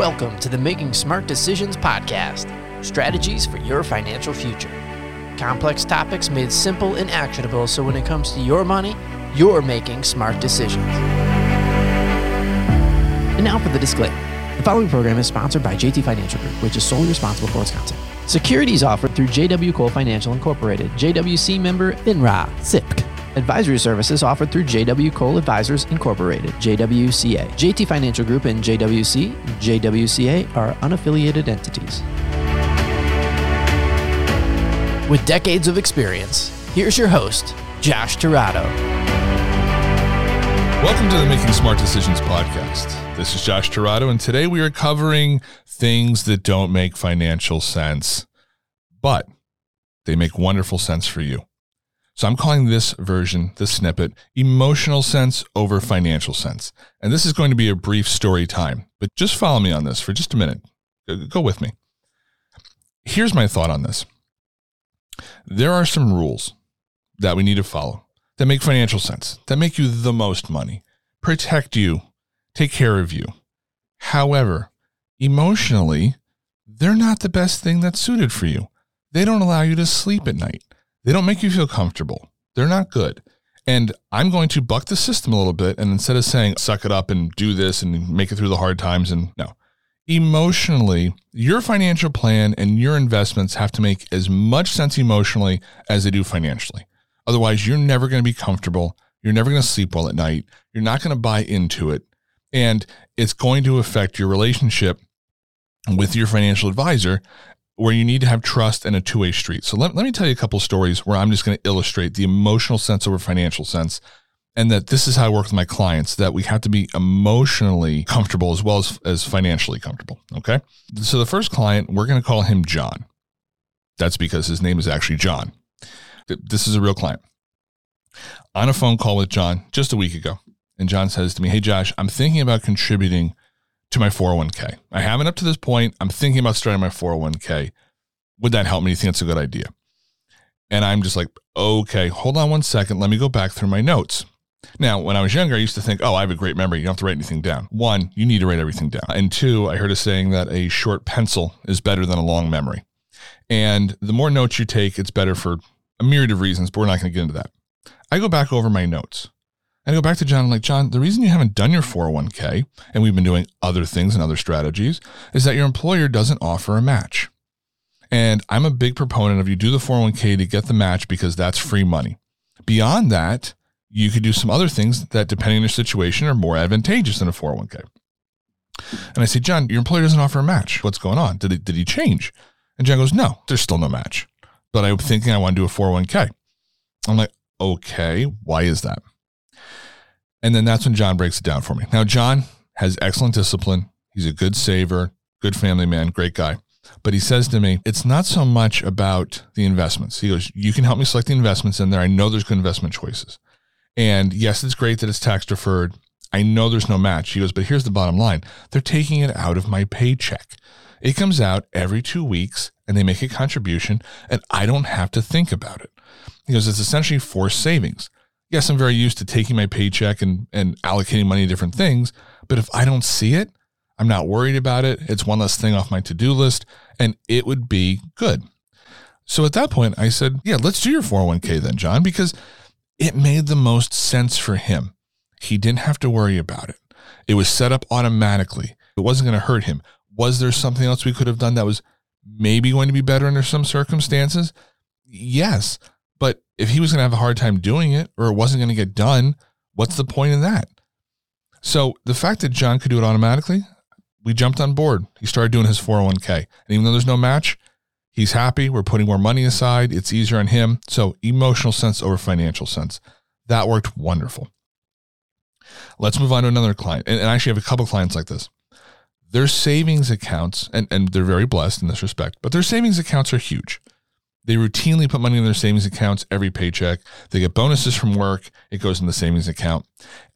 Welcome to the Making Smart Decisions podcast strategies for your financial future. Complex topics made simple and actionable so when it comes to your money, you're making smart decisions. And now for the disclaimer. The following program is sponsored by JT Financial Group, which is solely responsible for its content. Securities offered through JW Cole Financial Incorporated, JWC member FINRA, SIPC. Advisory services offered through JW Cole Advisors Incorporated, JWCA. JT Financial Group and JWC, JWCA are unaffiliated entities. With decades of experience, here's your host, Josh Tirado. Welcome to the Making Smart Decisions podcast. This is Josh Tirado, and today we are covering things that don't make financial sense, but they make wonderful sense for you. So I'm calling this version, this snippet, emotional sense over financial sense. And this is going to be a brief story time, but just follow me on this for just a minute. Go with me. Here's my thought on this there are some rules that we need to follow that make financial sense, that make you the most money, protect you, take care of you. However, emotionally, they're not the best thing that's suited for you. They don't allow you to sleep at night. They don't make you feel comfortable. They're not good. And I'm going to buck the system a little bit. And instead of saying, suck it up and do this and make it through the hard times, and no, emotionally, your financial plan and your investments have to make as much sense emotionally as they do financially. Otherwise, you're never going to be comfortable. You're never going to sleep well at night. You're not going to buy into it. And it's going to affect your relationship with your financial advisor where you need to have trust and a two way street. So let, let me tell you a couple stories where I'm just going to illustrate the emotional sense over financial sense. And that this is how I work with my clients, that we have to be emotionally comfortable as well as, as financially comfortable. Okay. So the first client, we're going to call him John. That's because his name is actually John. This is a real client. On a phone call with John just a week ago. And John says to me, Hey, Josh, I'm thinking about contributing to my 401k. I haven't up to this point. I'm thinking about starting my 401k. Would that help me? You think it's a good idea? And I'm just like, okay, hold on one second. Let me go back through my notes. Now, when I was younger, I used to think, oh, I have a great memory. You don't have to write anything down. One, you need to write everything down. And two, I heard a saying that a short pencil is better than a long memory. And the more notes you take, it's better for a myriad of reasons, but we're not going to get into that. I go back over my notes and I go back to John, I'm like, John, the reason you haven't done your 401k, and we've been doing other things and other strategies, is that your employer doesn't offer a match. And I'm a big proponent of you do the 401k to get the match because that's free money. Beyond that, you could do some other things that, depending on your situation, are more advantageous than a 401k. And I say, John, your employer doesn't offer a match. What's going on? Did did he change? And John goes, No, there's still no match. But I'm thinking I want to do a 401k. I'm like, okay, why is that? And then that's when John breaks it down for me. Now, John has excellent discipline. He's a good saver, good family man, great guy. But he says to me, it's not so much about the investments. He goes, You can help me select the investments in there. I know there's good investment choices. And yes, it's great that it's tax deferred. I know there's no match. He goes, But here's the bottom line they're taking it out of my paycheck. It comes out every two weeks and they make a contribution, and I don't have to think about it. He goes, It's essentially forced savings yes, I'm very used to taking my paycheck and, and allocating money to different things. But if I don't see it, I'm not worried about it. It's one less thing off my to do list and it would be good. So at that point, I said, yeah, let's do your 401k then, John, because it made the most sense for him. He didn't have to worry about it. It was set up automatically. It wasn't going to hurt him. Was there something else we could have done that was maybe going to be better under some circumstances? Yes. But if he was going to have a hard time doing it or it wasn't going to get done, what's the point in that? So the fact that John could do it automatically, we jumped on board. He started doing his 401k. And even though there's no match, he's happy. We're putting more money aside. It's easier on him. So emotional sense over financial sense. That worked wonderful. Let's move on to another client. And, and I actually have a couple clients like this. Their savings accounts, and, and they're very blessed in this respect, but their savings accounts are huge. They routinely put money in their savings accounts every paycheck. They get bonuses from work. It goes in the savings account.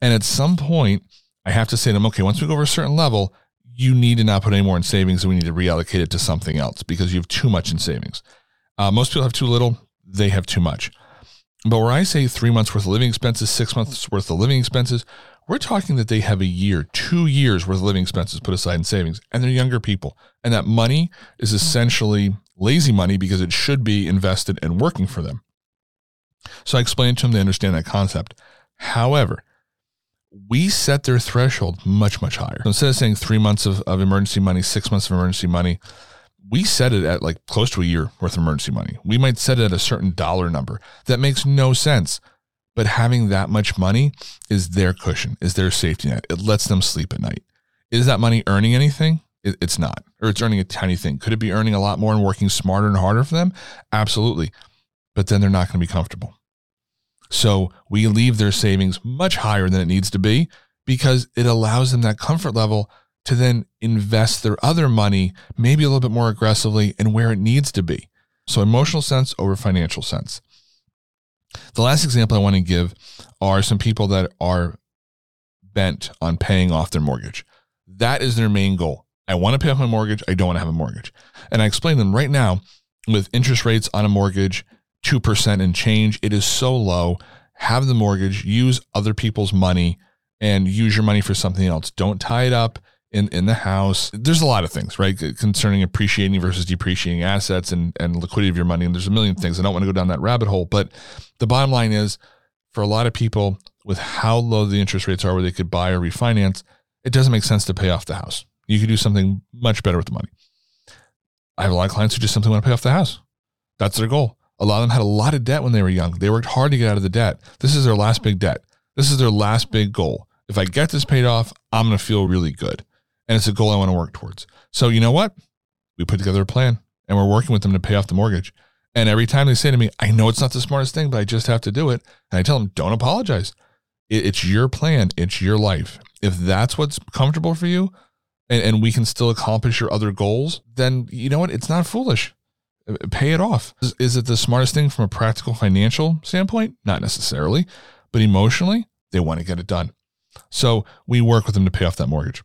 And at some point, I have to say to them, okay, once we go over a certain level, you need to not put any more in savings and we need to reallocate it to something else because you have too much in savings. Uh, most people have too little, they have too much. But where I say three months worth of living expenses, six months worth of living expenses, We're talking that they have a year, two years worth of living expenses put aside in savings, and they're younger people. And that money is essentially lazy money because it should be invested and working for them. So I explained to them to understand that concept. However, we set their threshold much, much higher. So instead of saying three months of, of emergency money, six months of emergency money, we set it at like close to a year worth of emergency money. We might set it at a certain dollar number. That makes no sense. But having that much money is their cushion, is their safety net. It lets them sleep at night. Is that money earning anything? It, it's not, or it's earning a tiny thing. Could it be earning a lot more and working smarter and harder for them? Absolutely. But then they're not going to be comfortable. So we leave their savings much higher than it needs to be because it allows them that comfort level to then invest their other money maybe a little bit more aggressively and where it needs to be. So emotional sense over financial sense. The last example I want to give are some people that are bent on paying off their mortgage. That is their main goal. I want to pay off my mortgage. I don't want to have a mortgage. And I explain them right now with interest rates on a mortgage, 2% and change, it is so low. Have the mortgage, use other people's money and use your money for something else. Don't tie it up in, in the house. There's a lot of things, right? Concerning appreciating versus depreciating assets and, and liquidity of your money. And there's a million things. I don't want to go down that rabbit hole. But the bottom line is for a lot of people with how low the interest rates are where they could buy or refinance, it doesn't make sense to pay off the house. You could do something much better with the money. I have a lot of clients who just simply want to pay off the house. That's their goal. A lot of them had a lot of debt when they were young. They worked hard to get out of the debt. This is their last big debt. This is their last big goal. If I get this paid off, I'm going to feel really good and it's a goal I want to work towards. So you know what? We put together a plan and we're working with them to pay off the mortgage. And every time they say to me, I know it's not the smartest thing, but I just have to do it. And I tell them, don't apologize. It's your plan. It's your life. If that's what's comfortable for you and, and we can still accomplish your other goals, then you know what? It's not foolish. Pay it off. Is, is it the smartest thing from a practical financial standpoint? Not necessarily, but emotionally, they want to get it done. So we work with them to pay off that mortgage.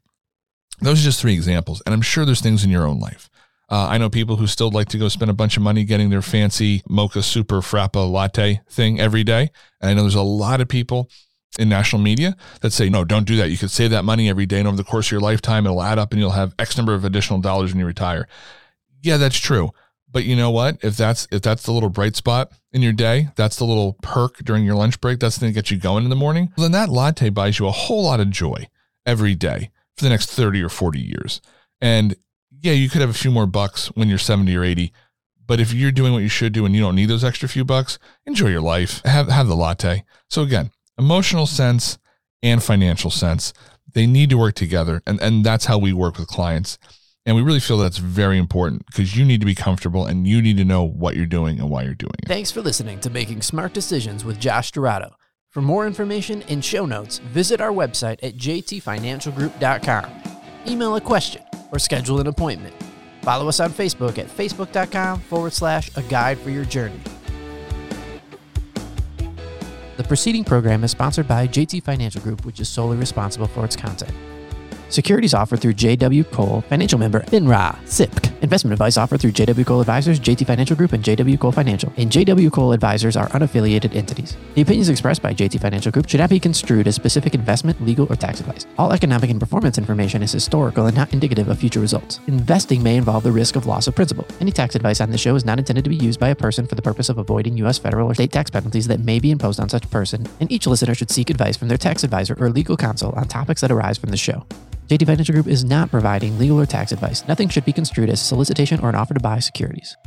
Those are just three examples. And I'm sure there's things in your own life. Uh, I know people who still like to go spend a bunch of money getting their fancy mocha super frappa latte thing every day. And I know there's a lot of people in national media that say, no, don't do that. You could save that money every day. And over the course of your lifetime, it'll add up and you'll have X number of additional dollars when you retire. Yeah, that's true. But you know what? If that's if that's the little bright spot in your day, that's the little perk during your lunch break, that's the thing that gets you going in the morning, well, then that latte buys you a whole lot of joy every day for the next 30 or 40 years. And yeah, you could have a few more bucks when you're 70 or 80. But if you're doing what you should do and you don't need those extra few bucks, enjoy your life. Have have the latte. So again, emotional sense and financial sense, they need to work together. And, and that's how we work with clients. And we really feel that's very important because you need to be comfortable and you need to know what you're doing and why you're doing it. Thanks for listening to Making Smart Decisions with Josh Tirado. For more information and show notes, visit our website at jtfinancialgroup.com. Email a question or schedule an appointment. Follow us on Facebook at facebook.com forward slash a guide for your journey. The preceding program is sponsored by JT Financial Group, which is solely responsible for its content. Securities offered through JW Cole, financial member FINRA, SIPC. Investment advice offered through JW Cole Advisors, JT Financial Group, and JW Cole Financial. And JW Cole Advisors are unaffiliated entities. The opinions expressed by JT Financial Group should not be construed as specific investment, legal, or tax advice. All economic and performance information is historical and not indicative of future results. Investing may involve the risk of loss of principal. Any tax advice on this show is not intended to be used by a person for the purpose of avoiding U.S. federal or state tax penalties that may be imposed on such person, and each listener should seek advice from their tax advisor or legal counsel on topics that arise from the show. JT Financial Group is not providing legal or tax advice. Nothing should be construed as solicitation or an offer to buy securities.